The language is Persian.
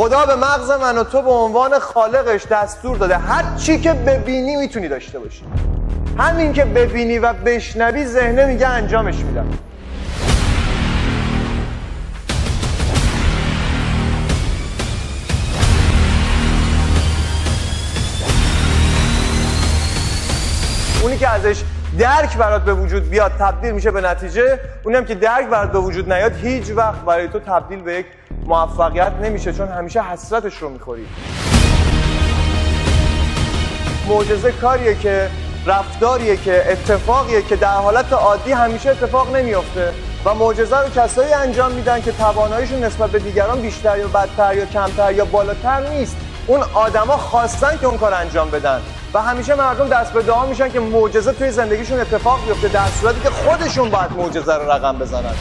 خدا به مغز من و تو به عنوان خالقش دستور داده. هر چی که ببینی می‌تونی داشته باشی. همین که ببینی و بشنوی ذهنه میگه انجامش میدم. اونی که ازش درک برات به وجود بیاد تبدیل میشه به نتیجه. اونی هم که درک برات به وجود نیاد هیچ وقت برای تو تبدیل به یک موفقیت نمیشه چون همیشه حسرتش رو می‌خوری. معجزه کاریه که رفتاریه که اتفاقیه که در حالت عادی همیشه اتفاق نمیافته و معجزه رو کسایی انجام میدن که تواناییشون نسبت به دیگران بیشتر یا بدتر یا کمتر یا بالاتر نیست. اون آدما خواستن که اون کار انجام بدن و همیشه مردم دست به دعا میشن که معجزه توی زندگیشون اتفاق بیفته در صورتی که خودشون باید معجزه رو رقم بزنن.